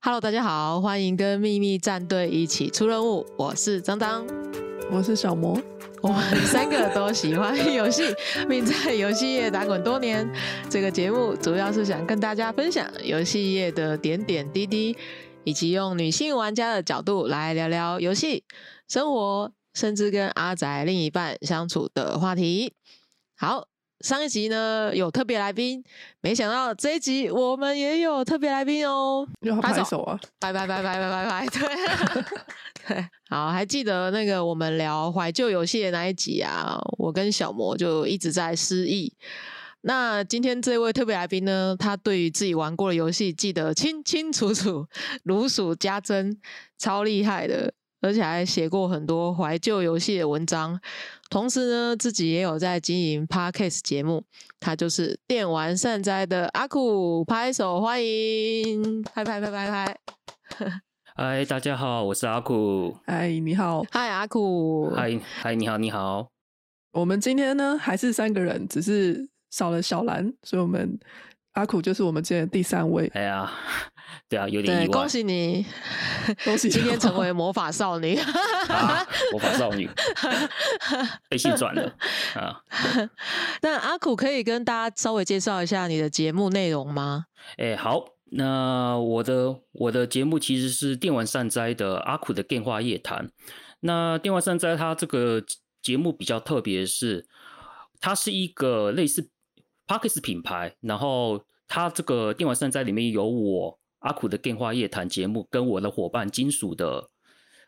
Hello，大家好，欢迎跟秘密战队一起出任务。我是张张，我是小魔。我们三个都喜欢游戏，并在游戏业打滚多年。这个节目主要是想跟大家分享游戏业的点点滴滴，以及用女性玩家的角度来聊聊游戏、生活，甚至跟阿仔另一半相处的话题。好。上一集呢有特别来宾，没想到这一集我们也有特别来宾哦，拍手啊！拜拜拜拜拜拜拜！对 对，好，还记得那个我们聊怀旧游戏的那一集啊？我跟小魔就一直在失忆。那今天这位特别来宾呢，他对于自己玩过的游戏记得清清楚楚，如数家珍，超厉害的。而且还写过很多怀旧游戏的文章，同时呢，自己也有在经营 podcast 节目。他就是电玩善哉的阿酷，拍手欢迎，拍拍拍拍拍。嗨，大家好，我是阿酷。嗨，你好。嗨，阿酷。嗨，嗨，你好，你好。我们今天呢还是三个人，只是少了小兰，所以我们阿酷就是我们今天的第三位。哎呀。对啊，有点意外。恭喜你，恭喜今天成为魔法少女。魔法少女被戏转了啊！那阿苦可以跟大家稍微介绍一下你的节目内容吗？哎，好，那我的我的节目其实是电玩善哉的阿苦的电话夜谈。那电玩善哉它这个节目比较特别，是它是一个类似 Parkes 品牌，然后它这个电玩善哉里面有我。阿苦的电话夜谈节目跟我的伙伴金属的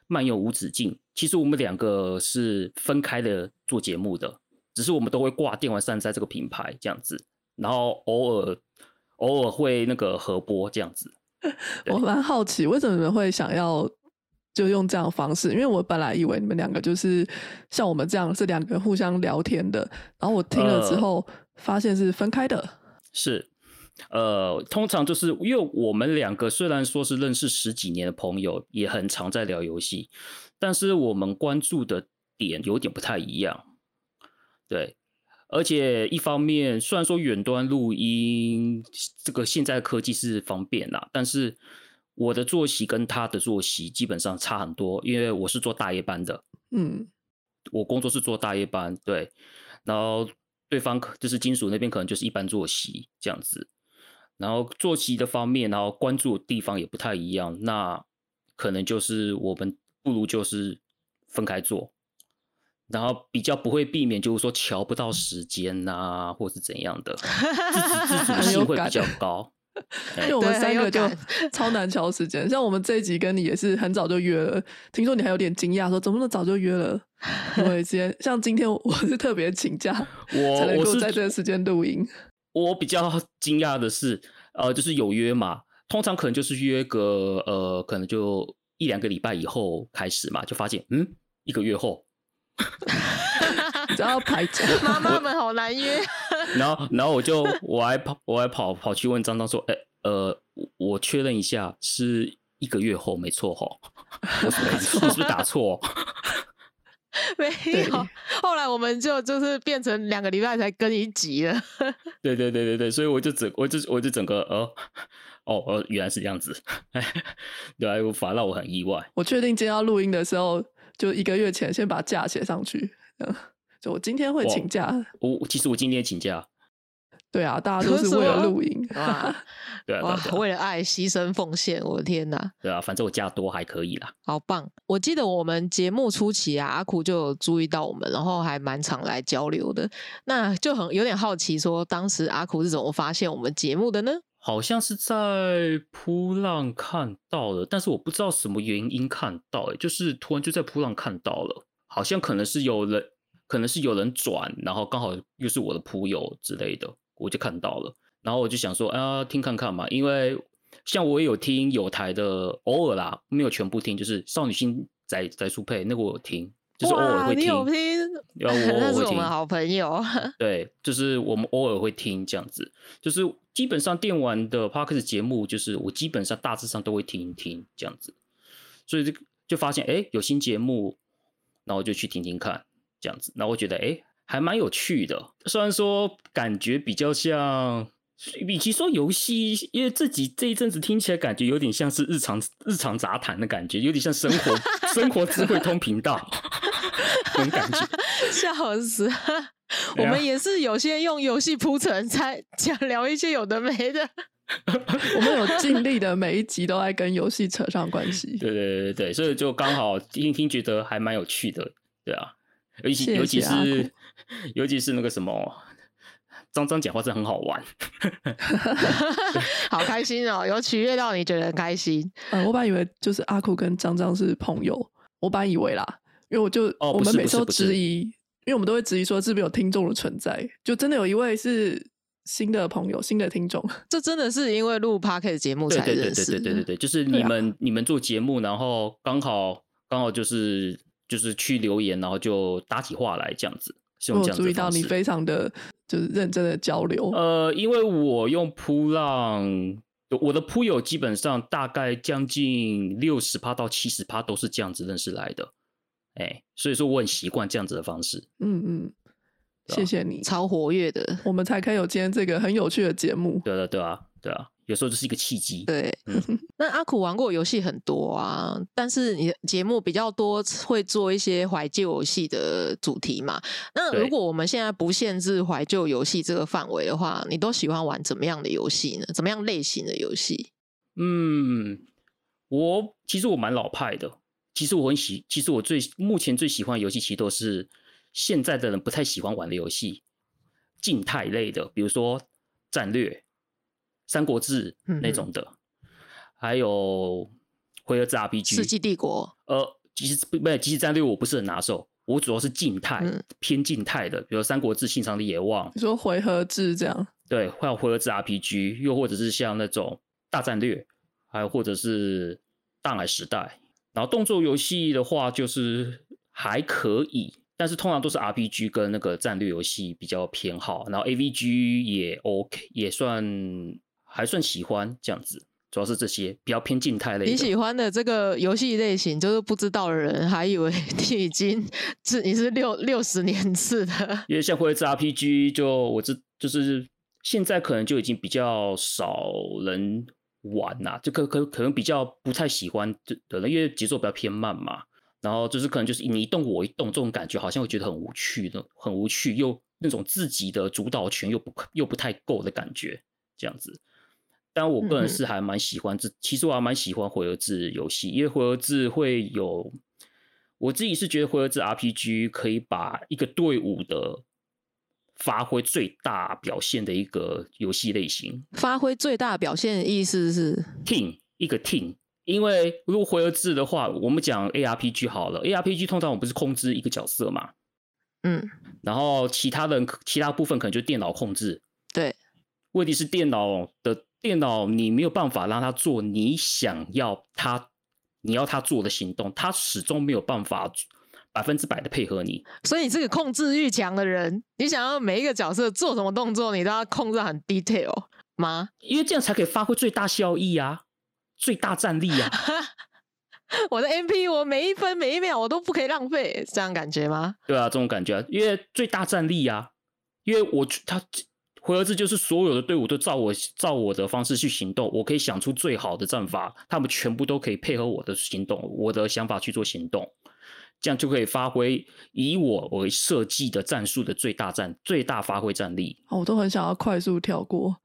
漫游无止境，其实我们两个是分开的做节目的，只是我们都会挂电玩善哉这个品牌这样子，然后偶尔偶尔会那个合播这样子。我蛮好奇，为什么你们会想要就用这样的方式？因为我本来以为你们两个就是像我们这样是两个互相聊天的，然后我听了之后发现是分开的。是。呃，通常就是因为我们两个虽然说是认识十几年的朋友，也很常在聊游戏，但是我们关注的点有点不太一样。对，而且一方面虽然说远端录音这个现在科技是方便啦，但是我的作息跟他的作息基本上差很多，因为我是做大夜班的，嗯，我工作是做大夜班，对，然后对方就是金属那边可能就是一般作息这样子。然后作息的方面，然后关注的地方也不太一样，那可能就是我们不如就是分开做，然后比较不会避免就是说瞧不到时间呐，或是怎样的，自自主性会比较 高。因为我们三个就 超难瞧时间，像我们这一集跟你也是很早就约了，听说你还有点惊讶，说怎么那么早就约了？因为今天像今天我是特别请假，才能够在这个时间录音。我比较惊讶的是，呃，就是有约嘛，通常可能就是约个呃，可能就一两个礼拜以后开始嘛，就发现，嗯，一个月后，然后排假，妈妈们好难约。然后，然后我就我还跑，我还跑跑去问张张说，哎，呃，我确认一下，是一个月后没错哈？我是不是打错？没有，后来我们就就是变成两个礼拜才更一集了。对对对对对，所以我就整我就我就整个哦哦哦，原来是这样子，对，反而让我很意外。我确定今天要录音的时候，就一个月前先把假写上去。嗯，就我今天会请假。我其实我今天请假。对啊，大家都 是为了录音 啊，对啊，为了爱牺牲奉献，我的天哪！对啊，反正我加多还可以啦。好棒！我记得我们节目初期啊，阿苦就有注意到我们，然后还蛮常来交流的。那就很有点好奇，说当时阿苦是怎么发现我们节目的呢？好像是在扑浪看到的，但是我不知道什么原因看到，哎，就是突然就在扑浪看到了，好像可能是有人，可能是有人转，然后刚好又是我的扑友之类的。我就看到了，然后我就想说，啊，听看看嘛，因为像我也有听有台的，偶尔啦，没有全部听，就是少女心宅宅速配那个我有听，就是偶尔会听，有 听，然后我会听，好朋友，对，就是我们偶尔会听这样子，就是基本上电玩的 p a r k e s 节目，就是我基本上大致上都会听一听这样子，所以这个就发现，哎，有新节目，然后就去听听看这样子，那我觉得，哎。还蛮有趣的，虽然说感觉比较像与其说游戏，因为自己这一阵子听起来感觉有点像是日常日常杂谈的感觉，有点像生活 生活智慧通频道那种感觉。笑死！我们也是有些用游戏铺陈，才讲聊一些有的没的。我们有尽力的每一集都在跟游戏扯上关系。对对对对对，所以就刚好听听，觉得还蛮有趣的，对啊。尤其尤其是尤其是那个什么。张张讲话真的很好玩，好开心哦！有取悦到你，觉得很开心。嗯，我本来以为就是阿酷跟张张是朋友，我本来以为啦，因为我就我们每次都质疑，因为我们都会质疑说是不是有听众的存在，就真的有一位是新的朋友、新的听众，这真的是因为录 p a r k 节目才认识。对对对对对对对，就是你们你们做节目，然后刚好刚好就是就是去留言，然后就搭起话来这样子。我注意到你非常的。就是认真的交流。呃，因为我用扑浪，我的扑友基本上大概将近六十趴到七十趴都是这样子认识来的，哎，所以说我很习惯这样子的方式。嗯嗯，谢谢你，超活跃的，我们才可以有今天这个很有趣的节目。对啊，对啊，对啊。有时候就是一个契机。对，那阿苦玩过游戏很多啊，但是你的节目比较多会做一些怀旧游戏的主题嘛？那如果我们现在不限制怀旧游戏这个范围的话，你都喜欢玩怎么样的游戏呢？怎么样类型的游戏？嗯，我其实我蛮老派的。其实我很喜，其实我最目前最喜欢的游戏，其实都是现在的人不太喜欢玩的游戏，静态类的，比如说战略。三国志那种的，还有回合制 RPG，世纪帝国。呃，其实不，没有即时战略，我不是很拿手。我主要是静态，偏静态的，比如三国志、信长的野望。你说回合制这样？对，还有回合制 RPG，又或者是像那种大战略，还有或者是大海时代。然后动作游戏的话，就是还可以。但是通常都是 RPG 跟那个战略游戏比较偏好，然后 AVG 也 OK，也算。还算喜欢这样子，主要是这些比较偏静态类。你喜欢的这个游戏类型，就是不知道的人还以为 你已经是你是六六十年次的。因为像回合 RPG，就我知就是现在可能就已经比较少人玩啦，就可可可能比较不太喜欢的人，因为节奏比较偏慢嘛。然后就是可能就是你一动我一动这种感觉，好像会觉得很无趣的，很无趣，又那种自己的主导权又不又不太够的感觉，这样子。但我个人是还蛮喜欢这，其实我还蛮喜欢回合制游戏，因为回合制会有我自己是觉得回合制 RPG 可以把一个队伍的发挥最大表现的一个游戏类型。发挥最大表现的意思是？Team 一个 team，因为如果回合制的话，我们讲 ARPG 好了，ARPG 通常我们不是控制一个角色嘛，嗯，然后其他人其他部分可能就电脑控制，对，问题是电脑的。电脑你没有办法让他做你想要他你要他做的行动，他始终没有办法百分之百的配合你。所以你这个控制欲强的人，你想要每一个角色做什么动作，你都要控制很 detail 吗？因为这样才可以发挥最大效益啊，最大战力啊！我的 MP，我每一分每一秒我都不可以浪费，这样感觉吗？对啊，这种感觉，因为最大战力啊，因为我他。回合制就是所有的队伍都照我照我的方式去行动，我可以想出最好的战法，他们全部都可以配合我的行动，我的想法去做行动，这样就可以发挥以我为设计的战术的最大战最大发挥战力。我都很想要快速跳过，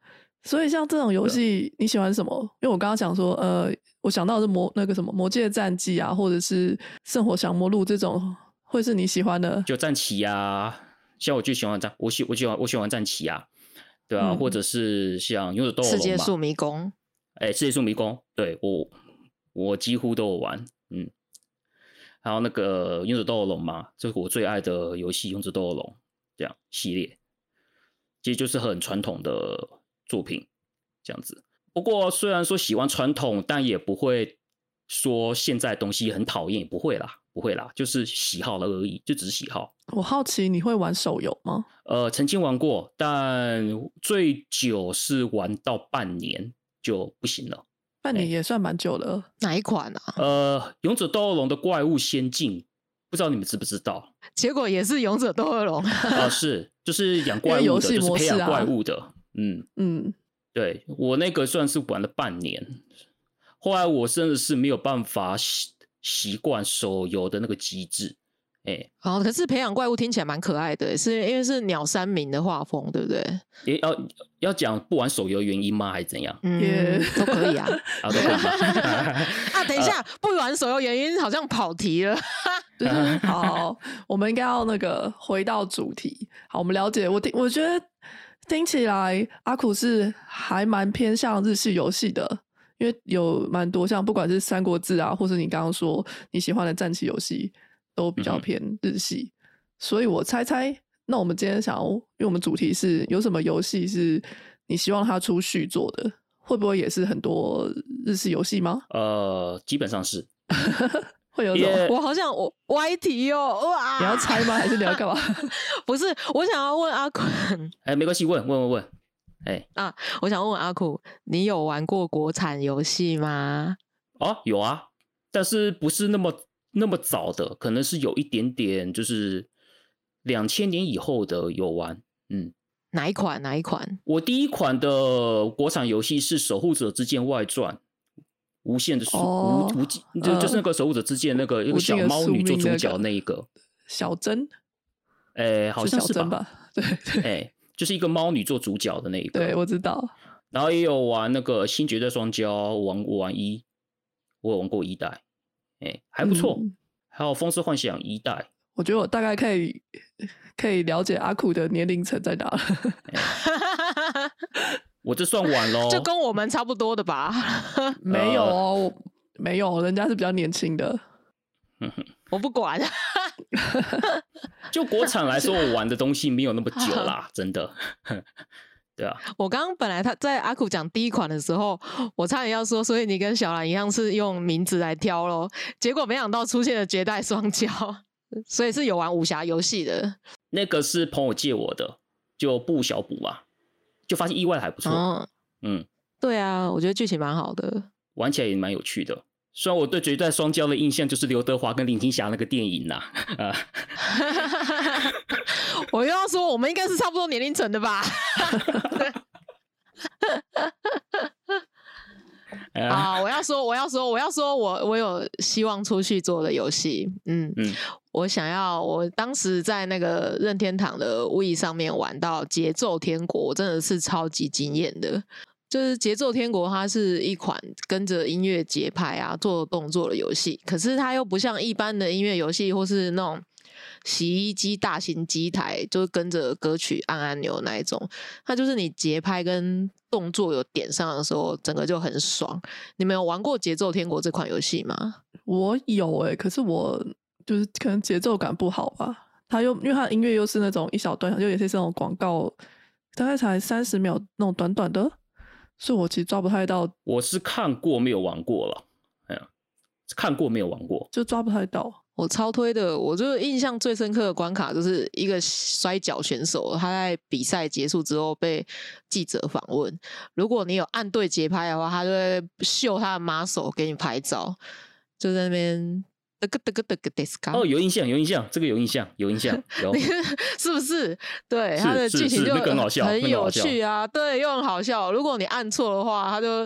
所以像这种游戏你喜欢什么？因为我刚刚讲说，呃，我想到是魔那个什么魔界战记啊，或者是圣火降魔录这种，会是你喜欢的？就战旗啊，像我最喜欢战，我喜我喜欢我喜欢战旗啊。对啊，或者是像《勇者斗恶龙》世界树迷宫，哎，世界树迷宫，对我我几乎都有玩，嗯，还有那个《勇者斗恶龙》嘛，这是我最爱的游戏《勇者斗恶龙》这样系列，其实就是很传统的作品这样子。不过虽然说喜欢传统，但也不会说现在东西很讨厌，也不会啦。不会啦，就是喜好了而已，就只是喜好。我好奇你会玩手游吗？呃，曾经玩过，但最久是玩到半年就不行了。半年也算蛮久了。哪一款啊？呃，《勇者斗恶龙》的怪物仙境，不知道你们知不知道？结果也是《勇者斗恶龙》啊，是就是养怪物的，就是培养怪物的。嗯嗯，对我那个算是玩了半年，后来我真的是没有办法习习惯手游的那个机制。哎，哦，可是培养怪物听起来蛮可爱的，是因为是鸟山明的画风，对不对？也要要讲不玩手游原因吗？还是怎样？嗯，都可以啊。好的。啊，等一下，不玩手游原因好像跑题了。好，我们应该要那个回到主题。好，我们了解。我听，我觉得听起来阿苦是还蛮偏向日系游戏的，因为有蛮多像不管是三国志啊，或是你刚刚说你喜欢的战棋游戏。都比较偏日系，所以我猜猜，那我们今天想要，因为我们主题是有什么游戏是你希望它出续作的，会不会也是很多日系游戏吗？呃，基本上是，会有种，我好想我歪题哦，哇！你要猜吗？还是你要干嘛？不是，我想要问阿坤，哎，没关系，问问问问，哎啊，我想问问阿苦，你有玩过国产游戏吗？哦，有啊，但是不是那么。那么早的可能是有一点点，就是两千年以后的有玩，嗯，哪一款？哪一款？我第一款的国产游戏是《守护者之剑外传》，无限的无无就就是那个《守护者之剑》那个一个小猫女做主角那一个小珍，哎，好像是吧？对，哎，就是一个猫女做主角的那一个，对我知道。然后也有玩那个《新绝代双骄》，玩玩一，我有玩过一代。哎，还不错。还有《风之幻想》一代，我觉得我大概可以可以了解阿酷的年龄层在哪了。我这算晚喽，就跟我们差不多的吧？没有哦，没有，人家是比较年轻的。我不管。就国产来说，我玩的东西没有那么久啦，真的。对啊，我刚刚本来他在阿苦讲第一款的时候，我差点要说，所以你跟小兰一样是用名字来挑咯，结果没想到出现了绝代双骄，所以是有玩武侠游戏的。那个是朋友借我的，就不小补嘛，就发现意外还不错。嗯，对啊，我觉得剧情蛮好的，玩起来也蛮有趣的。虽然我对绝代双骄的印象就是刘德华跟林青霞那个电影呐，啊，我又要说我们应该是差不多年龄层的吧？啊，我要说，我要说，我要说，我我有希望出去做的游戏，嗯嗯，我想要，我当时在那个任天堂的 w 上面玩到节奏天国，我真的是超级惊艳的。就是节奏天国，它是一款跟着音乐节拍啊做动作的游戏，可是它又不像一般的音乐游戏，或是那种洗衣机大型机台，就是跟着歌曲按按钮那一种。它就是你节拍跟动作有点上的时候，整个就很爽。你们有玩过节奏天国这款游戏吗？我有诶，可是我就是可能节奏感不好吧。它又因为它的音乐又是那种一小段，就也是这种广告，大概才三十秒那种短短的。是我其实抓不太到，我是看过没有玩过了，哎呀，看过没有玩过，就抓不太到。我超推的，我就印象最深刻的关卡就是一个摔跤选手，他在比赛结束之后被记者访问，如果你有按对节拍的话，他就会秀他的 muscle 给你拍照，就在那边。哦，有印象，有印象，这个有印象，有印象，有是不是？对，它的剧情就很好笑，很有趣啊，对，又很好笑。如果你按错的话，他就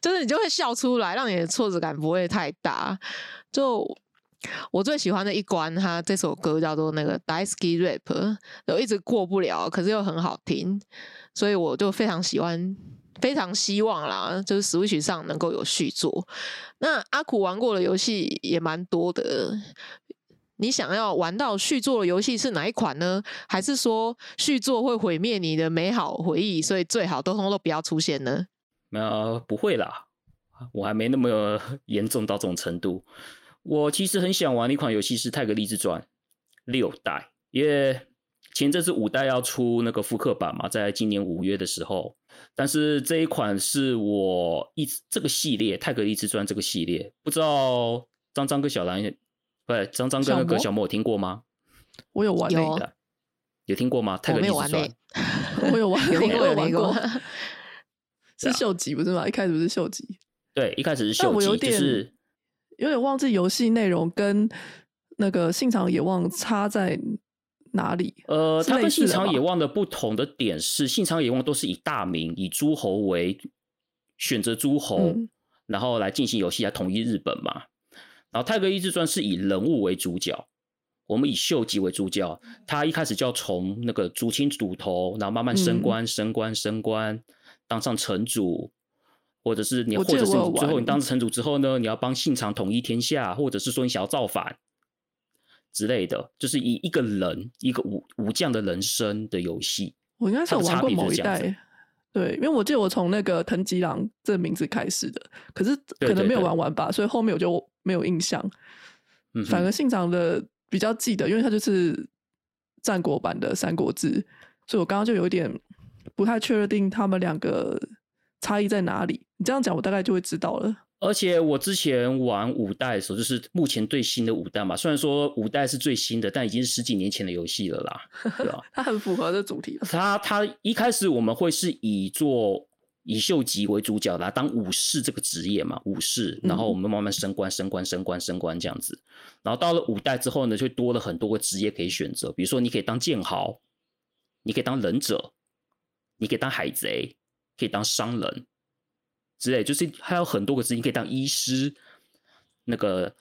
就是你就会笑出来，让你的挫折感不会太大。就我最喜欢的一关，他这首歌叫做那个 Daisy Rap，有一直过不了，可是又很好听，所以我就非常喜欢。非常希望啦，就是 Switch 上能够有续作。那阿苦玩过的游戏也蛮多的，你想要玩到续作的游戏是哪一款呢？还是说续作会毁灭你的美好回忆，所以最好都通都不要出现呢？呃，不会啦，我还没那么 严重到这种程度。我其实很想玩的一款游戏是《泰格励志传》六代，因为前阵子五代要出那个复刻版嘛，在今年五月的时候。但是这一款是我一这个系列《泰格一之传》这个系列，不知道张张跟小兰，不张张跟那个小莫听过吗？我有玩有有听过吗？泰格利之传，我有玩，有听过有玩过，是秀吉不是吗？一开始不是秀吉，对，一开始是秀吉，就是有点忘记游戏内容跟那个信长野望差在哪里？呃，它跟信长野望望的不同的点是，信长野望都是以大名、以诸侯为选择诸侯，然后来进行游戏来统一日本嘛。然后泰戈伊之传是以人物为主角，我们以秀吉为主角，他一开始就要从那个竹青主头，然后慢慢升官、升官、升官，当上城主，或者是你，或者是最后你当。城主之后呢，你要帮信长统一天下，或者是说你想要造反之类的，就是以一个人一个武武将的人生的游戏。我应该是有玩过某一代，对，因为我记得我从那个藤吉郎这名字开始的，可是可能没有玩完吧，所以后面我就。没有印象，反而信长的比较记得，因为他就是战国版的《三国志》，所以我刚刚就有一点不太确定他们两个差异在哪里。你这样讲，我大概就会知道了。而且我之前玩五代的时候，就是目前最新的五代嘛，虽然说五代是最新的，但已经是十几年前的游戏了啦，对吧？它很符合这主题。它它一开始我们会是以做。以秀吉为主角来当武士这个职业嘛，武士，然后我们慢慢升官、升官、升官、升官这样子。然后到了五代之后呢，就多了很多个职业可以选择，比如说你可以当剑豪，你可以当忍者，你可以当海贼，可以当商人之类，就是还有很多个职业可以当医师，那个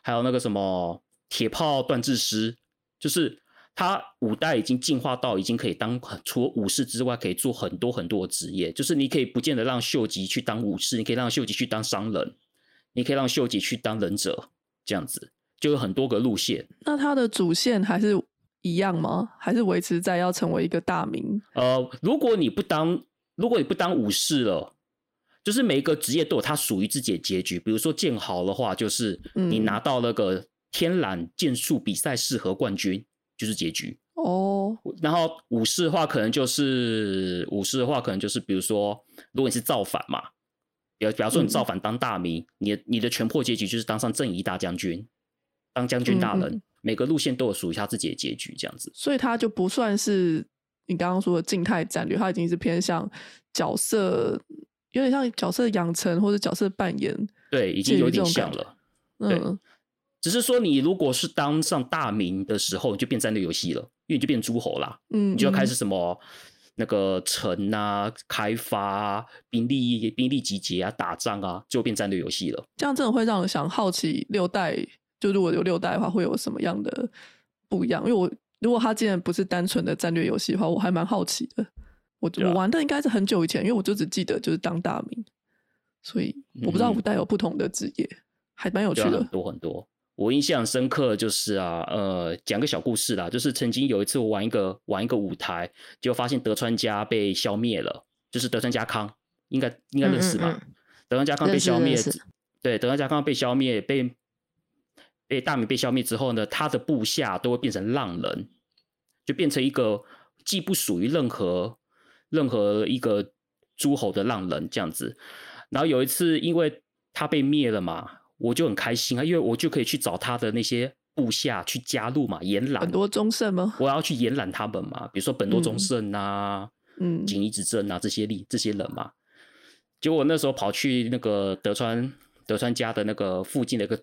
还有那个什么铁炮锻制师，就是。他五代已经进化到已经可以当除了武士之外，可以做很多很多的职业。就是你可以不见得让秀吉去当武士，你可以让秀吉去当商人，你可以让秀吉去当忍者，这样子就有很多个路线。那他的主线还是一样吗？还是维持在要成为一个大名？呃，如果你不当，如果你不当武士了，就是每一个职业都有它属于自己的结局。比如说剑豪的话，就是你拿到那个天然剑术比赛适合冠军。就是结局哦，然后武士的话，可能就是武士的话，可能就是比如说，如果你是造反嘛，比比方说你造反当大名，你你的全破结局就是当上正义大将军，当将军大人。每个路线都有属于他自己的结局，这样子。所以他就不算是你刚刚说的静态战略，他已经是偏向角色，有点像角色养成或者角色扮演。对，已经有点像了。嗯。只是说，你如果是当上大名的时候，你就变战略游戏了，因为你就变诸侯啦。嗯，你就要开始什么那个城啊、开发兵力、兵力集结啊、打仗啊，就变战略游戏了。这样真的会让人想好奇，六代就如果有六代的话，会有什么样的不一样？因为我如果他既然不是单纯的战略游戏的话，我还蛮好奇的。我我玩的应该是很久以前，因为我就只记得就是当大名，所以我不知道五代有不同的职业，还蛮有趣的，很多很多。我印象深刻就是啊，呃，讲个小故事啦，就是曾经有一次我玩一个玩一个舞台，就发现德川家被消灭了，就是德川家康，应该应该认识吧？德川家康被消灭，对，德川家康被消灭，被被大名被消灭之后呢，他的部下都会变成浪人，就变成一个既不属于任何任何一个诸侯的浪人这样子。然后有一次，因为他被灭了嘛。我就很开心啊，因为我就可以去找他的那些部下去加入嘛，延揽。本多忠胜吗？我要去延揽他们嘛，比如说本多忠胜啊，嗯，锦衣之政啊这些力这些人嘛。结果那时候跑去那个德川德川家的那个附近的一个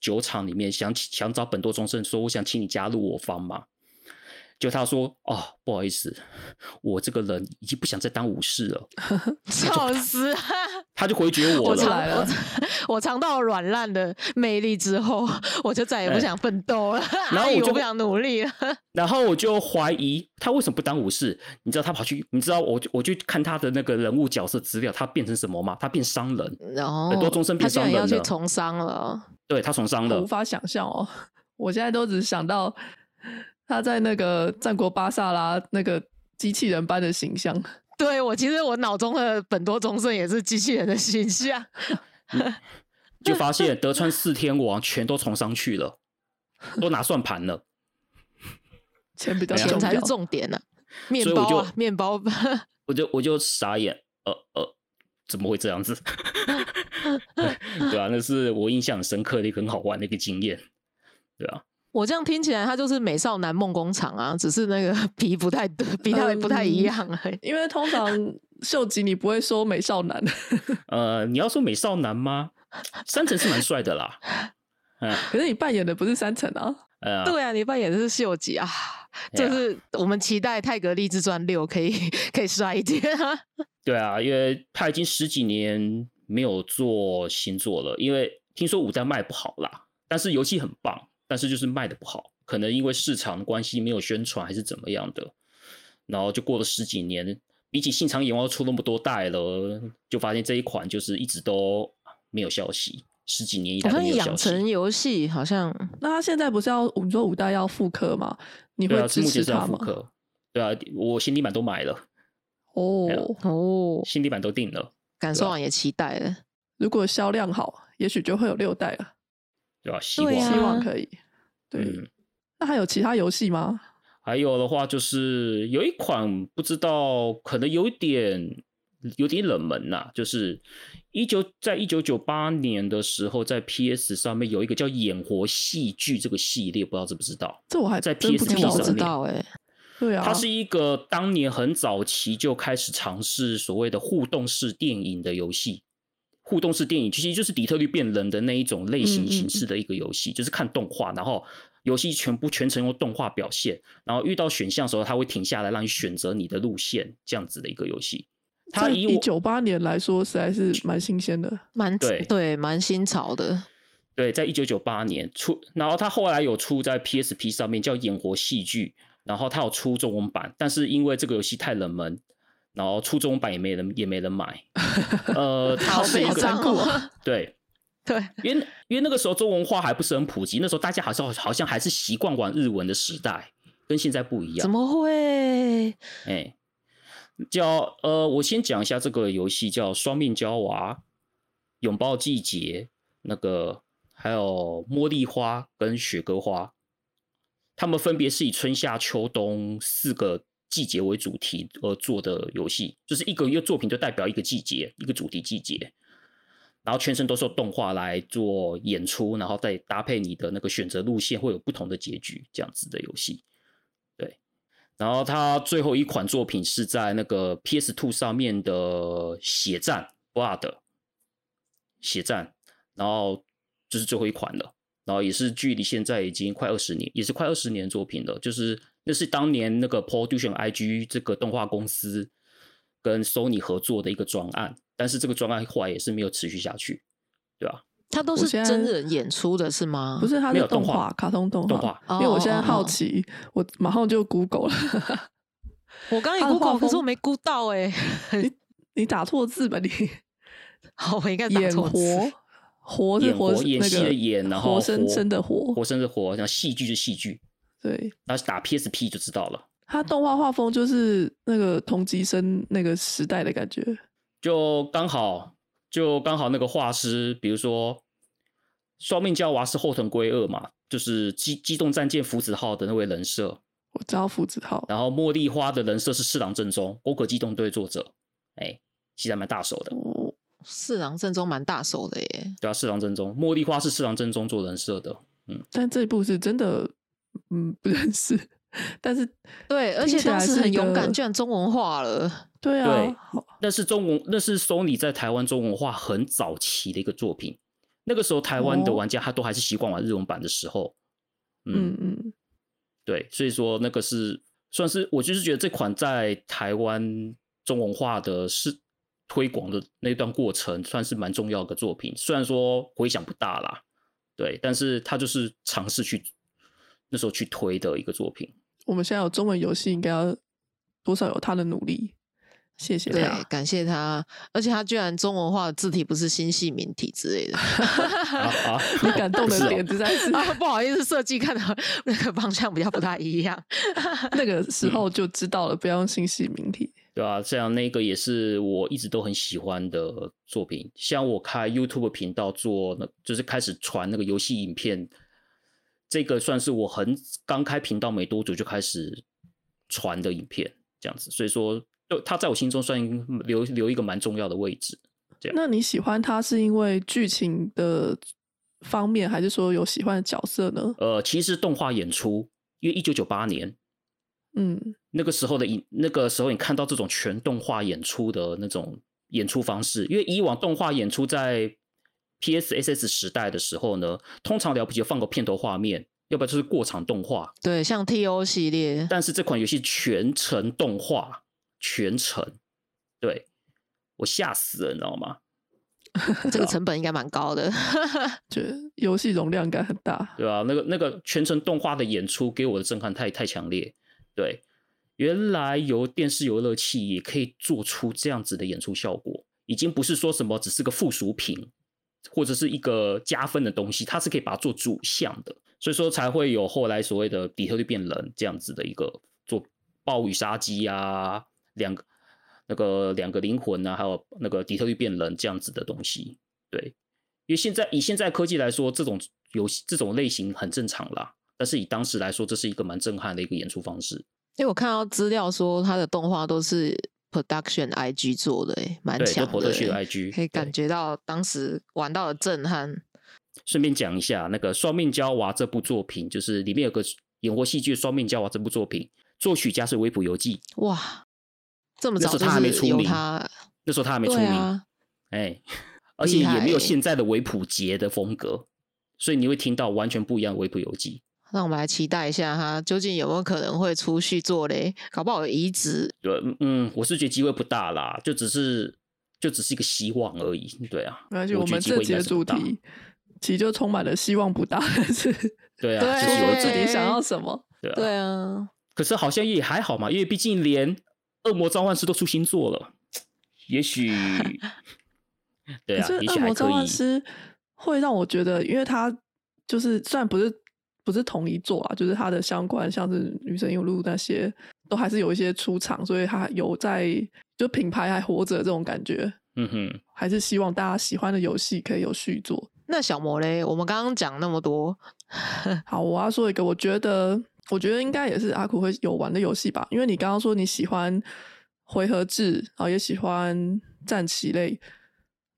酒厂里面，想想找本多忠胜，说我想请你加入我方嘛。就他说哦，不好意思，我这个人已经不想再当武士了，笑死！他就回绝我了。我尝到了软烂的魅力之后，我就再也不想奋斗了，然后我就不想努力了。然后我就怀疑他为什么不当武士？你知道他跑去，你知道我我就看他的那个人物角色资料，他变成什么吗？他变商人，然后很多终身变商人要去从商了。对他从商了，无法想象哦。我现在都只想到。他在那个战国巴萨拉那个机器人般的形象，对我其实我脑中的本多忠胜也是机器人的形象，就发现德川四天王全都从上去了，都拿算盘了，钱比较钱才是重点呢，面包啊面包，我就我就傻眼，呃呃，怎么会这样子？对啊，那是我印象很深刻的一个很好玩的一个经验，对啊。我这样听起来，他就是美少男梦工厂啊，只是那个 皮不太皮太不太一样。因为通常秀吉你不会说美少男，呃，你要说美少男吗？三成是蛮帅的啦。嗯，可是你扮演的不是三成啊。呃，对啊，你扮演的是秀吉啊。就是我们期待《泰格励志传六》可以可以帅一点啊。对啊，因为他已经十几年没有做新作了，因为听说五代卖不好啦，但是游戏很棒，但是就是卖的不好，可能因为市场关系没有宣传还是怎么样的，然后就过了十几年，比起信长眼望出那么多代了，就发现这一款就是一直都没有消息，十几年以来好像都没有消息。养成游戏，好像那他现在不是要你说五代要复刻吗？你会支目前是要持他吗？复刻。对啊，我新地板都买了，哦，哦，新地板都定了，感受网也期待了。如果销量好，也许就会有六代了，对吧、希望啊希望可以。对，嗯那还有其他游戏吗？还有的话就是有一款不知道，可能有一点有点冷门呐、就是一九在一九九八年的时候，在 PS 上面有一个叫《演活戏剧》这个系列，不知道知不知道？这我还在真不 PSP 知道我知道哎、对啊，它是一个当年很早期就开始尝试所谓的互动式电影的游戏。互动式电影其实就是底特律变人的那一种类型形式的一个游戏，就是看动画，然后游戏全部全程用动画表现，然后遇到选项的时候，它会停下来让你选择你的路线，这样子的一个游戏。它以九八年来说，实在是蛮新鲜的。蛮对对，蛮新潮的。对，在一九九八年出，然后它后来有出在 PSP 上面叫《演活戏剧》，然后它有出中文版，但是因为这个游戏太冷门，然后初中版也没人也没人买。呃，它好是一个悲伤哦。对，对，因为因为那个时候中文化还不是很普及，那时候大家好像好像还是习惯玩日文的时代，跟现在不一样怎。么会？哎，叫呃，我先讲一下这个游戏叫《双面胶娃》、《拥抱季节》，那个还有茉莉花跟雪歌花，他们分别是以春夏秋冬四个季节为主题而做的游戏，就是一个一个作品就代表一个季节，一个主题季节。然后全程都是动画来做演出，然后再搭配你的那个选择路线，会有不同的结局，这样子的游戏。对，然后他最后一款作品是在那个 PS Two 上面的《血战 Blood》，血战，然后就是最后一款了，然后也是距离现在已经快二十年，也是快二十年作品了。就是那是当年那个 Production IG 这个动画公司跟 Sony 合作的一个专案，但是这个专案后来也是没有持续下去，对吧？它都是真人演出的是吗？不是，它是动画，卡通动动画因为我现在好奇，我马上就 Google 了。我刚刚也 Google，可是我没 Google 到 哎、你你打错字吧？你 好，我应该打演错字。活活是演活是那活演戏的演，然后活生生的活。活生生的活，然后戏剧是戏剧，对，然后打 PSP 就知道了。它动画画风就是那个同级生那个时代的感觉。就刚好就刚好那个画师，比如说双面胶娃是后藤圭二嘛，就是机机动战舰福子号的那位人设，我知道福子号，然后茉莉花的人设是四郎正宗，攻壳机动队作者，哎，其实还蛮大手的，哦，四郎正宗蛮大手的耶，对啊，四郎正宗，茉莉花是四郎正宗做人设的，嗯。但这一部是真的，嗯，不认识。但是对，而且当时是很勇敢，居然中文化了。对啊，对那是中文，那是 Sony 在台湾中文化很早期的一个作品，那个时候台湾的哦玩家他都还是习惯玩日文版的时候，嗯嗯，对，所以说那个是算是我就是觉得这款在台湾中文化的是推广的那段过程，算是蛮重要的作品。虽然说回响不大啦，对，但是他就是尝试去那时候去推的一个作品。我们现在有中文游戏，应该要多少有他的努力。谢谢对他。，感谢他，而且他居然中文化的字体不是新细明体之类的。啊啊，你感动的点实在是 啊，不好意思，设计看的 那个方向比较不太一样。那个时候就知道了，不要用新细明体。对啊，像那个也是我一直都很喜欢的作品。像我开 YouTube 频道做那，就是开始传那个游戏影片，这个算是我很刚开频道没多久就开始传的影片，这样子。所以说，就它在我心中算留留一个蛮重要的位置。那你喜欢他是因为剧情的方面，还是说有喜欢的角色呢？呃，其实动画演出，因为一九九八年嗯，那个时候的影，那个时候你看到这种全动画演出的那种演出方式，因为以往动画演出在 PSSS 时代的时候呢，通常了不起就放个片头画面，要不然就是过场动画。对，像 T.O 系列，但是这款游戏全程动画，全程，对我吓死了，你知道吗？这个成本应该蛮高的，觉得游戏容量应该很大，对吧？那个那个全程动画的演出给我的震撼太太强烈。对，原来由电视游乐器也可以做出这样子的演出效果，已经不是说什么只是个附属品或者是一个加分的东西，它是可以把它做主项的，所以说才会有后来所谓的底特律变人这样子的一个做暴雨杀机啊，两个。那个两个灵魂呢，还有那个底特律变人这样子的东西，对，因为现在以现在科技来说，这种游戏这种类型很正常啦。但是以当时来说，这是一个蛮震撼的一个演出方式。因为我看到资料说，它的动画都是 Production IG 做的，哎，蛮强的。IG 可以感觉到当时玩到的震撼。顺便讲一下，那个《双面胶娃》这部作品，就是里面有个演活戏剧《双面胶娃》这部作品，作曲家是维普游记。哇！这么早他还没出名，他那时候他还没出名，哎，而且也没有现在的维普杰的风格，所以你会听到完全不一样的维普游记。那我们来期待一下，他究竟有没有可能会出续作嘞？搞不好有移植。对，嗯，我是觉得机会不大啦，就只是就只是一个希望而已。对啊，而且我们这节主题其实就充满了希望不大，但是，对啊，就是有自己想要什么。对啊，可是好像也还好嘛，因为毕竟连。恶魔召唤师都出新作了，也许 对啊，恶魔召唤师会让我觉得，因为他就是虽然不是不是同一座啊，就是它的相关像是女神有录那些都还是有一些出场，所以它有在就品牌还活着这种感觉。嗯哼，还是希望大家喜欢的游戏可以有续作。那小魔嘞，我们刚刚讲那么多，好，我要说一个，我觉得。我觉得应该也是阿苦会有玩的游戏吧，因为你刚刚说你喜欢回合制，然后也喜欢战棋类。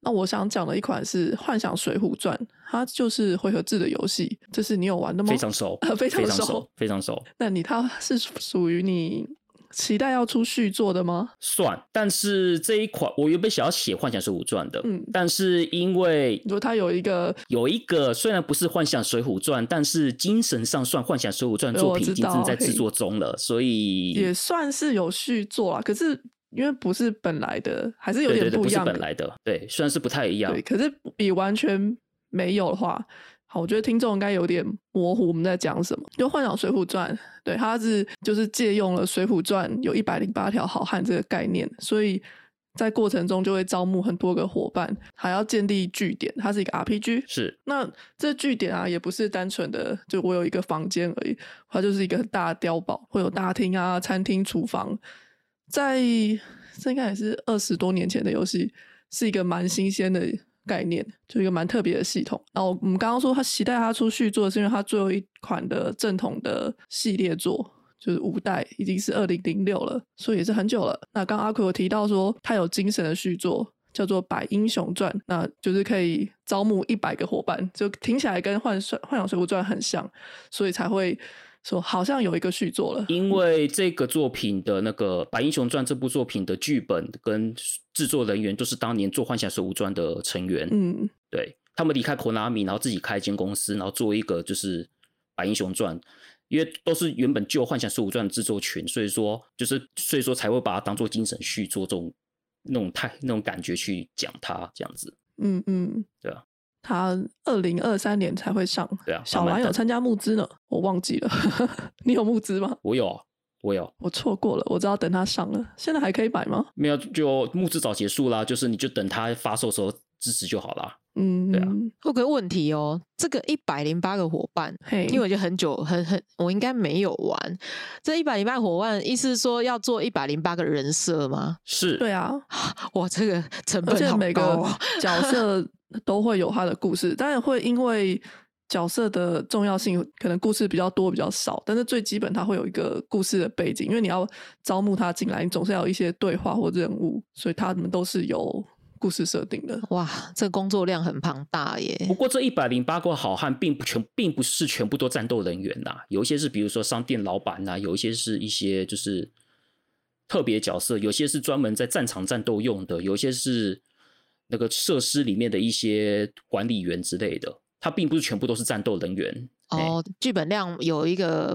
那我想讲的一款是《幻想水浒传》，它就是回合制的游戏。这是你有玩的吗？非常熟，非常熟，非常熟。那你它是属于你？期待要出续作的吗？算，但是这一款我原本想要写《幻想水浒传》的，嗯，但是因为说它有一个有一个虽然不是《幻想水浒传》，但是精神上算《幻想水浒传》作品已经正在制作中了，所以也算是有续作啊。可是因为不是本来的，还是有点不一样。本来的对，虽然是不太一样，对，可是比完全没有的话。好，我觉得听众应该有点模糊，我们在讲什么？就《幻想水浒传》，对，它是就是借用了《水浒传》有一百零八条好汉这个概念，所以在过程中就会招募很多个伙伴，还要建立据点。它是一个 RPG，是。那这据点啊，也不是单纯的就我有一个房间而已，它就是一个很大的碉堡，会有大厅啊、餐厅、厨房。在这应该也是二十多年前的游戏，是一个蛮新鲜的。概念就一个蛮特别的系统。然后我们刚刚说他期待他出续作，是因为他最后一款的正统的系列作就是五代已经是二零零六了，所以也是很久了。那刚阿奎有提到说他有精神的续作叫做《百英雄传》，那就是可以招募一百个伙伴，就听起来跟《幻幻幻想水浒传》很像，所以才会。说好像有一个续作了，因为这个作品的那个《白英雄传》这部作品的剧本跟制作人员都是当年做《幻想水浒传》的成员。嗯，对他们离开 Konami，然后自己开一间公司，然后做一个就是《白英雄传》，因为都是原本旧《幻想水浒传》制作群，所以说就是所以说才会把它当做精神续作这种那种太那种感觉去讲它这样子。嗯嗯，对啊。他二零二三年才会上，对啊，小兰有参加募资呢，我忘记了，你有募资吗？我有，我有，我错过了，我知道等他上了，现在还可以买吗？没有，就募资早结束啦，就是你就等他发售时候支持就好了。嗯，对啊。有个问题哦，这个一百零八个伙伴，因为我觉得很久，很很，我应该没有玩。这一百零八伙伴，意思是说要做一百零八个人设吗？是，对啊。哇，这个成本好高啊，角色。都会有他的故事，当然会因为角色的重要性，可能故事比较多比较少，但是最基本他会有一个故事的背景，因为你要招募他进来，你总是要有一些对话或任务，所以他们都是有故事设定的。哇，这工作量很庞大耶！不过这一百零八个好汉并不全，并不是全部都战斗人员呐，有一些是比如说商店老板呐，有一些是一些就是特别角色，有些是专门在战场战斗用的，有些是。那个设施里面的一些管理员之类的，他并不是全部都是战斗人员。哦，剧本量有一个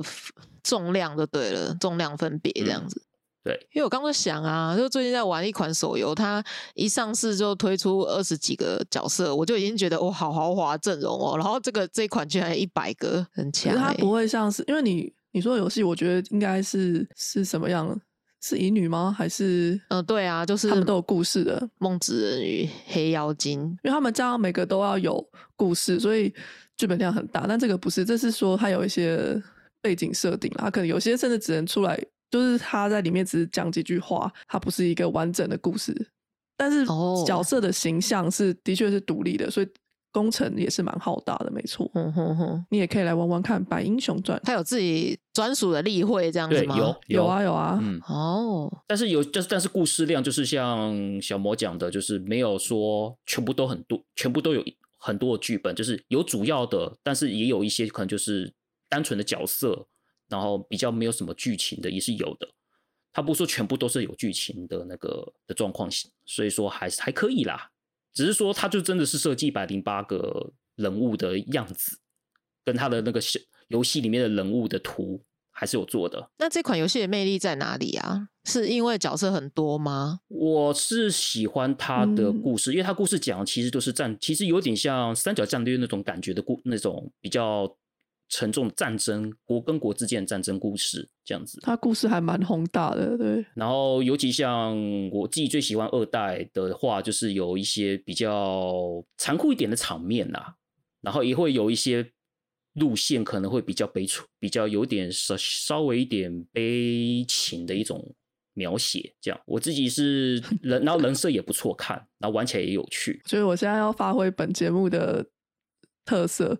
重量就对了，重量分别这样子。对，因为我刚刚想啊，就最近在玩一款手游，它一上市就推出二十几个角色，我就已经觉得哇，好豪华阵容哦。然后这个这一款居然一百个，很强。它不会像是，因为你你说游戏，我觉得应该是是什么样？是乙女吗？还是嗯，对啊，就是他们都有故事的梦之人与黑妖精，因为他们这样每个都要有故事，所以剧本量很大。但这个不是，这是说它有一些背景设定啦，可能有些甚至只能出来。就是他在里面只是讲几句话，他不是一个完整的故事，但是角色的形象是的确是独立的，所以工程也是蛮浩大的，没错。嗯哼哼，你也可以来玩玩看《白英雄传》，他有自己专属的例会这样子吗？有有啊有啊。嗯哦，但是有就是但是故事量就是像小魔讲的，就是没有说全部都很多，全部都有很多的剧本，就是有主要的，但是也有一些可能就是单纯的角色。然后比较没有什么剧情的也是有的，他不说全部都是有剧情的那个的状况，所以说还是还可以啦。只是说他就真的是设计一百零八个人物的样子，跟他的那个小游戏里面的人物的图还是有做的。那这款游戏的魅力在哪里啊？是因为角色很多吗？我是喜欢他的故事，因为他故事讲其实都是战，其实有点像三角战略那种感觉的故那种比较。沉重战争，国跟国之间的战争故事这样子，它故事还蛮宏大的，对。然后尤其像我自己最喜欢二代的话，就是有一些比较残酷一点的场面呐，然后也会有一些路线可能会比较悲楚，比较有点稍稍微一点悲情的一种描写。这样，我自己是 人，然后人设也不错看，然后玩起来也有趣。所以我现在要发挥本节目的特色。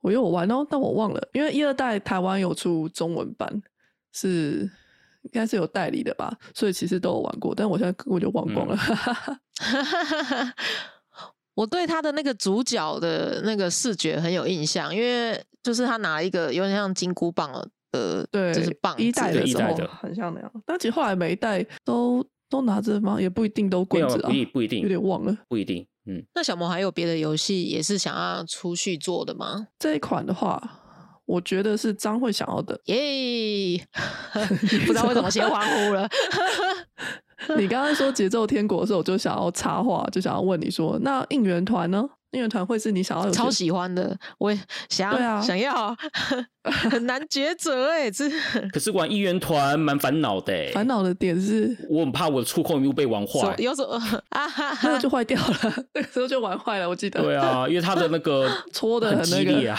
我有玩哦，但我忘了，因为一二代台湾有出中文版，是应该是有代理的吧，所以其实都有玩过，但我现在我就忘光了。我对他的那个主角的那个视觉很有印象，因为就是他拿一个有点像金箍棒的，对，就是棒一代的时候很像那样，但其实后来每一代都都拿着吗？也不一定都棍子啊，不一定，有点忘了，不一定。嗯，那小魔还有别的游戏也是想要出去做的吗？这一款的话，我觉得是张会想要的。耶，不知道为什么先欢呼了。你刚刚说节奏天国的时候，我就想要插话，就想要问你说，那应援团呢？应援团会是你想要超喜欢的，我也想要想要，很难抉择哎，这可是玩一元团蛮烦恼的，烦恼的点是我很怕我的触控又被玩坏，有时候啊？那个就坏掉了，那个时候就玩坏了，我记得。对啊，因为他的那个 搓的很激烈啊。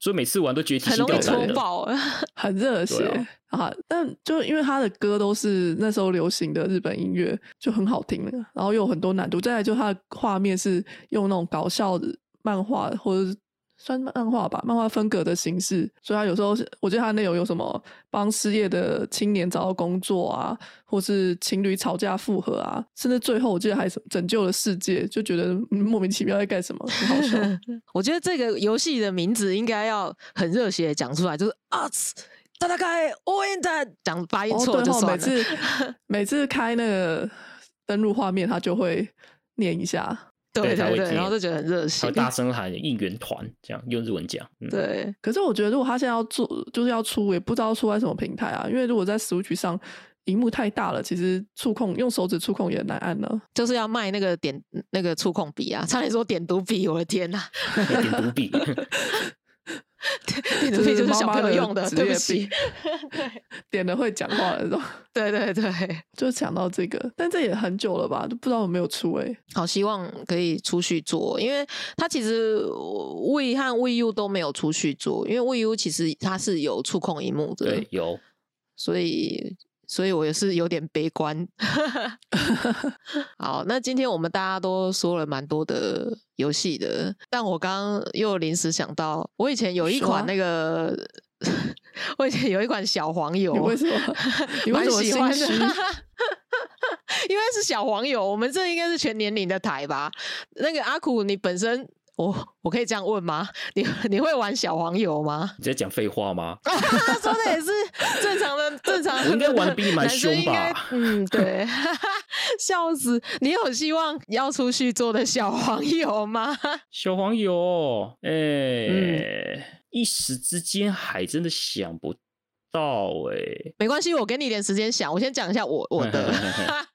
所以每次玩都觉得很容易冲爆，很热血啊！但就因为他的歌都是那时候流行的日本音乐，就很好听了。然后又有很多难度，再来就他的画面是用那种搞笑的漫画或者。算漫画吧，漫画风格的形式，所以他有时候我觉得他内容有什么帮失业的青年找到工作啊，或是情侣吵架复合啊，甚至最后我记得还拯救了世界，就觉得莫名其妙在干什么，很好笑。我觉得这个游戏的名字应该要很热血讲出来，就是啊，大家开 all in 讲发音错就算了。每次每次开那个登录画面，他就会念一下。对对对，然后就觉得很热血，大声喊应援团，这样用日文讲。对，可是我觉得如果他现在要做，就是要出，也不知道出在什么平台啊。因为如果在 Switch 上，荧幕太大了，其实触控用手指触控也难按呢。就是要卖那个点那个触控笔啊，差点说点读笔，我的天哪，点读笔。点读笔就是小朋友用的，对不起。对，点了会讲话的那种。对对对，就想到这个，但这也很久了吧，都不知道有没有出哎。好希望可以出去做，因为它其实 We 和 We U 都没有出去做，因为 We U 其实它是有触控荧幕的，对，有，所以。所以我也是有点悲观。好，那今天我们大家都说了蛮多的游戏的，但我刚刚又临时想到，我以前有一款那个，我以前有一款小黄油，为什么？蛮喜欢的，因为是小黄油。我们这应该是全年龄的台吧？那个阿苦，你本身我我可以这样问吗？你你会玩小黄油吗？你在讲废话吗？说的也是正常的，正常。我应该玩的比你蛮凶吧？嗯，对，笑死！你有希望要出去做的小黄油吗？小黄油，哎，一时之间还真的想不到哎。没关系，我给你一点时间想。我先讲一下我我的。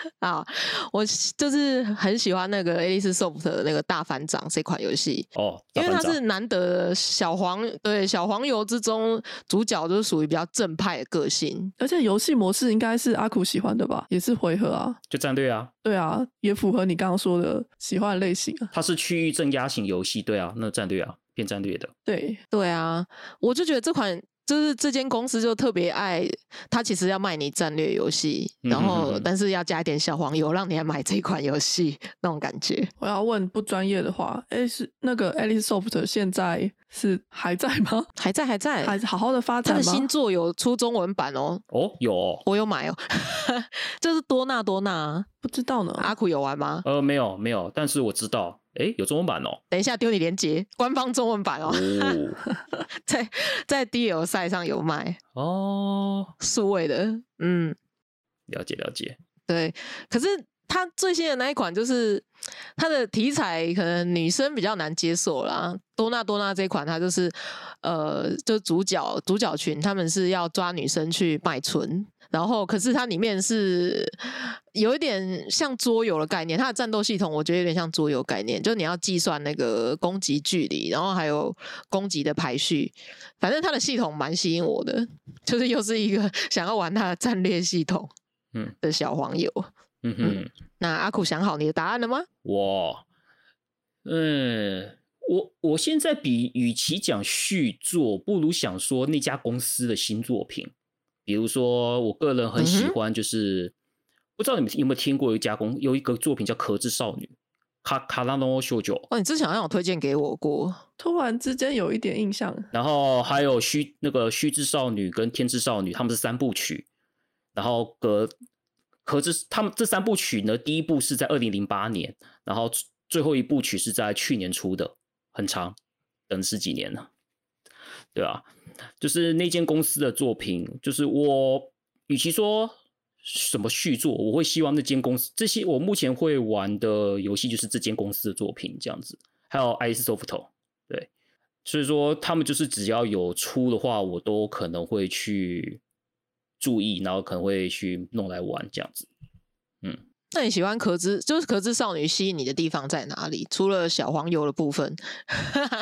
啊，我就是很喜欢那个 Alice Soft 的那个大反掌这款游戏哦，因为它是难得小黄对小黄油之中主角就是属于比较正派的个性，而且游戏模式应该是阿苦喜欢的吧，也是回合啊，就战略啊，对啊，也符合你刚刚说的喜欢的类型啊。它是区域镇压型游戏，对啊，那战略啊，变战略的，对对啊，我就觉得这款。就是这间公司就特别爱，他其实要卖你战略游戏，然后但是要加一点小黄油，让你来买这款游戏那种感觉。我要问不专业的话，哎，是那个 Alice Soft 现在是还在吗？还在，还在，还好好的发展吗？新作有出中文版哦。哦，有，我有买哦。这是多纳多纳，不知道呢。阿苦有玩吗？呃，没有，没有，但是我知道。哎，有中文版哦！等一下丢你链接，官方中文版哦，在在 D L 赛上有卖哦，数位的，嗯，了解了解。对，可是它最新的那一款，就是它的题材可能女生比较难接受啦。多纳多纳这款，它就是呃，就主角主角群，他们是要抓女生去卖春。然后，可是它里面是有一点像桌游的概念，它的战斗系统我觉得有点像桌游概念，就你要计算那个攻击距离，然后还有攻击的排序。反正它的系统蛮吸引我的，就是又是一个 想要玩它的战略系统，嗯，的小黄油。嗯哼，那阿苦想好你的答案了吗？我，嗯，我我现在比与其讲续作，不如想说那家公司的新作品。比如说，我个人很喜欢，就是不知道你们有没有听过一家公有一个作品叫《壳子少女》卡卡拉诺修九哦，你之前好像有推荐给我过，突然之间有一点印象。然后还有虚那个虚之少女跟天之少女，他们是三部曲。然后格壳子他们这三部曲呢，第一部是在二零零八年，然后最后一部曲是在去年出的，很长，等十几年了，对吧？就是那间公司的作品，就是我与其说什么续作，我会希望那间公司这些我目前会玩的游戏就是这间公司的作品这样子。还有 Ice Soft，对，所以说他们就是只要有出的话，我都可能会去注意，然后可能会去弄来玩这样子。嗯。那你喜欢壳子，就是壳子少女吸引你的地方在哪里？除了小黄油的部分，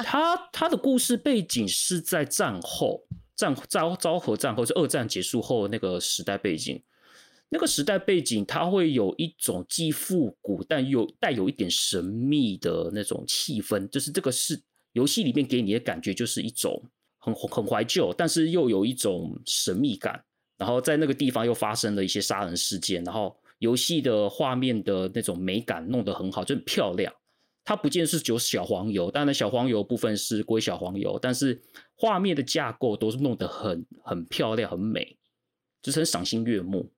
它它的故事背景是在战后，战昭昭和战后，是二战结束后那个时代背景。那个时代背景，它会有一种既复古但又带有一点神秘的那种气氛。就是这个是游戏里面给你的感觉，就是一种很很怀旧，但是又有一种神秘感。然后在那个地方又发生了一些杀人事件，然后。游戏的画面的那种美感弄得很好，就很漂亮。它不见是只有小黄油，当然小黄油部分是归小黄油，但是画面的架构都是弄得很很漂亮、很美，就是很赏心悦目。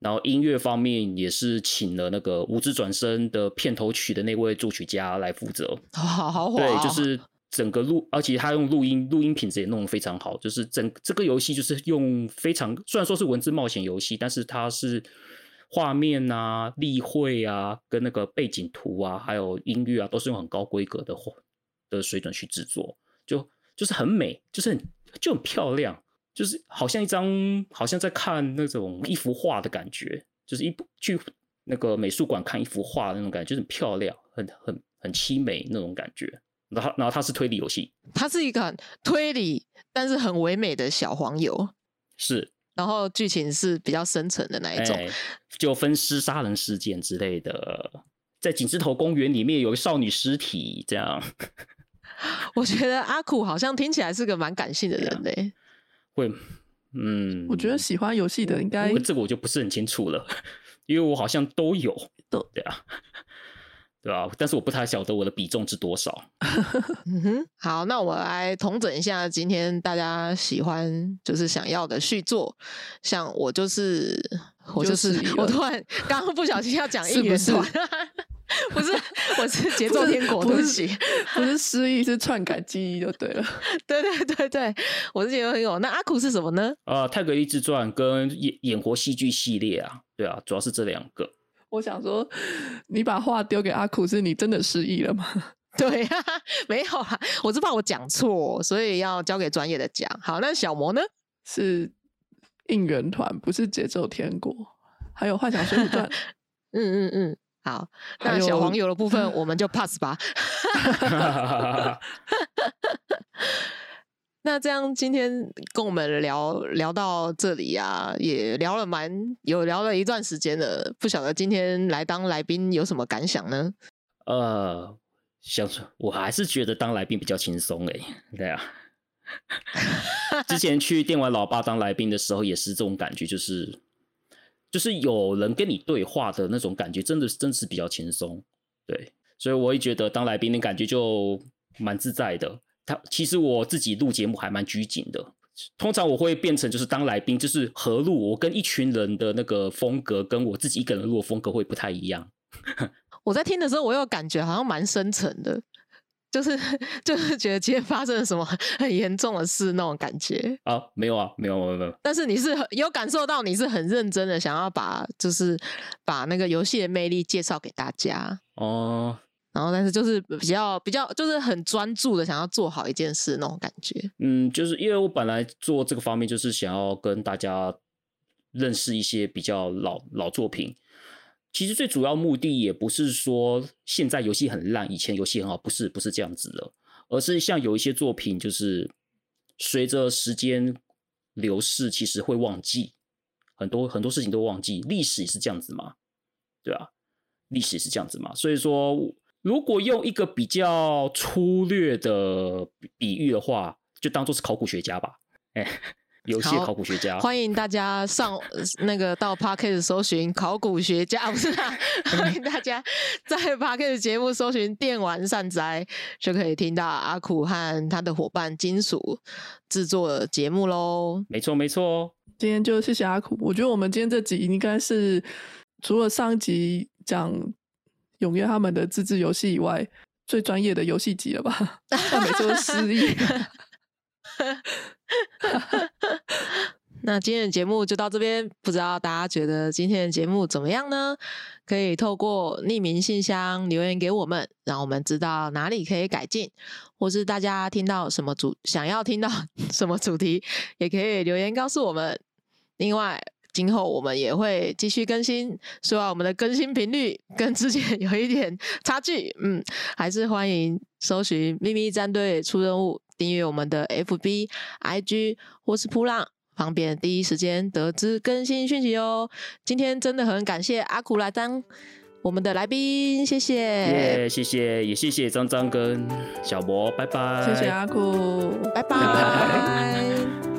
然后音乐方面也是请了那个《无知转身》的片头曲的那位作曲家来负责，好好火。对，就是整个录，而且他用录音录音品质也弄得非常好。就是整这个游戏就是用非常，虽然说是文字冒险游戏，但是它是。画面啊、例会啊、跟那个背景图啊，还有音乐啊，都是用很高规格的的水准去制作，就就是很美，就是很就很漂亮，就是好像一张好像在看那种一幅画的感觉，就是一部去那个美术馆看一幅画的那种感觉，就很漂亮，很很很凄美那种感觉。然后然后它是推理游戏，它是一个推理，但是很唯美的小黄油，是。然后剧情是比较深层的那一种，就分尸杀人事件之类的，在景字头公园里面有个少女尸体，这样。我觉得阿苦好像听起来是个蛮感性的人嘞。会，嗯，我觉得喜欢游戏的应该这个我就不是很清楚了，因为我好像都有，都对啊。对吧？但是我不太晓得我的比重是多少。嗯哼，好，那我来统整一下今天大家喜欢就是想要的续作。像我就是我就是我突然刚刚不小心要讲 一元团，不是，我是节奏天国，对不起，不是失忆，是篡改记忆就对了。对对对对，我是节奏天国。那阿苦是什么呢？啊，《泰格利自传》跟演演活戏剧系列啊，对啊，主要是这两个。我想说，你把话丢给阿苦，是你真的失忆了吗？对呀，没有啊，我是怕我讲错，所以要交给专业的讲。好，那小魔呢？是应援团，不是节奏天国。还有《幻想水浒传 》。嗯嗯嗯，好，那小黄油的部分我们就 pass 吧。那这样今天跟我们聊聊到这里啊，也聊了蛮有聊了一段时间了，不晓得今天来当来宾有什么感想呢？呃，想说我还是觉得当来宾比较轻松哎，对啊。之前去电玩老爸当来宾的时候也是这种感觉，就是就是有人跟你对话的那种感觉，真的是真是比较轻松。对，所以我也觉得当来宾的感觉就蛮自在的。他其实我自己录节目还蛮拘谨的，通常我会变成就是当来宾，就是合录，我跟一群人的那个风格跟我自己一个人录的风格会不太一样。我在听的时候，我又感觉好像蛮深沉的，就是就是觉得今天发生了什么很严重的事那种感觉啊，没有啊，没有没有没有。但是你是有感受到你是很认真的想要把就是把那个游戏的魅力介绍给大家哦。然后，但是就是比较比较，就是很专注的想要做好一件事那种感觉。嗯，就是因为我本来做这个方面，就是想要跟大家认识一些比较老老作品。其实最主要目的也不是说现在游戏很烂，以前游戏很好，不是不是这样子的，而是像有一些作品，就是随着时间流逝，其实会忘记很多很多事情都忘记。历史也是这样子嘛，对啊，历史是这样子嘛，所以说。如果用一个比较粗略的比喻的话，就当做是考古学家吧。哎，游戏考古学家，欢迎大家上那个到 p a r k e t 搜寻考古学家，不是？欢迎大家在 p a r k e t 节目搜寻电玩善哉，就可以听到阿苦和他的伙伴金属制作节目喽。没错，没错。今天就谢谢阿苦。我觉得我们今天这集应该是除了上集讲。踊跃他们的自制游戏以外，最专业的游戏机了吧？他每次都失 忆。那今天的节目就到这边，不知道大家觉得今天的节目怎么样呢？可以透过匿名信箱留言给我们，让我们知道哪里可以改进，或是大家听到什么主想要听到什么主题，也可以留言告诉我们。另外。今后我们也会继续更新，虽然我们的更新频率跟之前有一点差距，嗯，还是欢迎搜寻秘密战队出任务，订阅我们的 FB、IG 或是扑浪，方便第一时间得知更新讯息哦。今天真的很感谢阿苦来当我们的来宾，谢谢，谢谢，也谢谢张张跟小博，拜拜，谢谢阿苦，拜拜。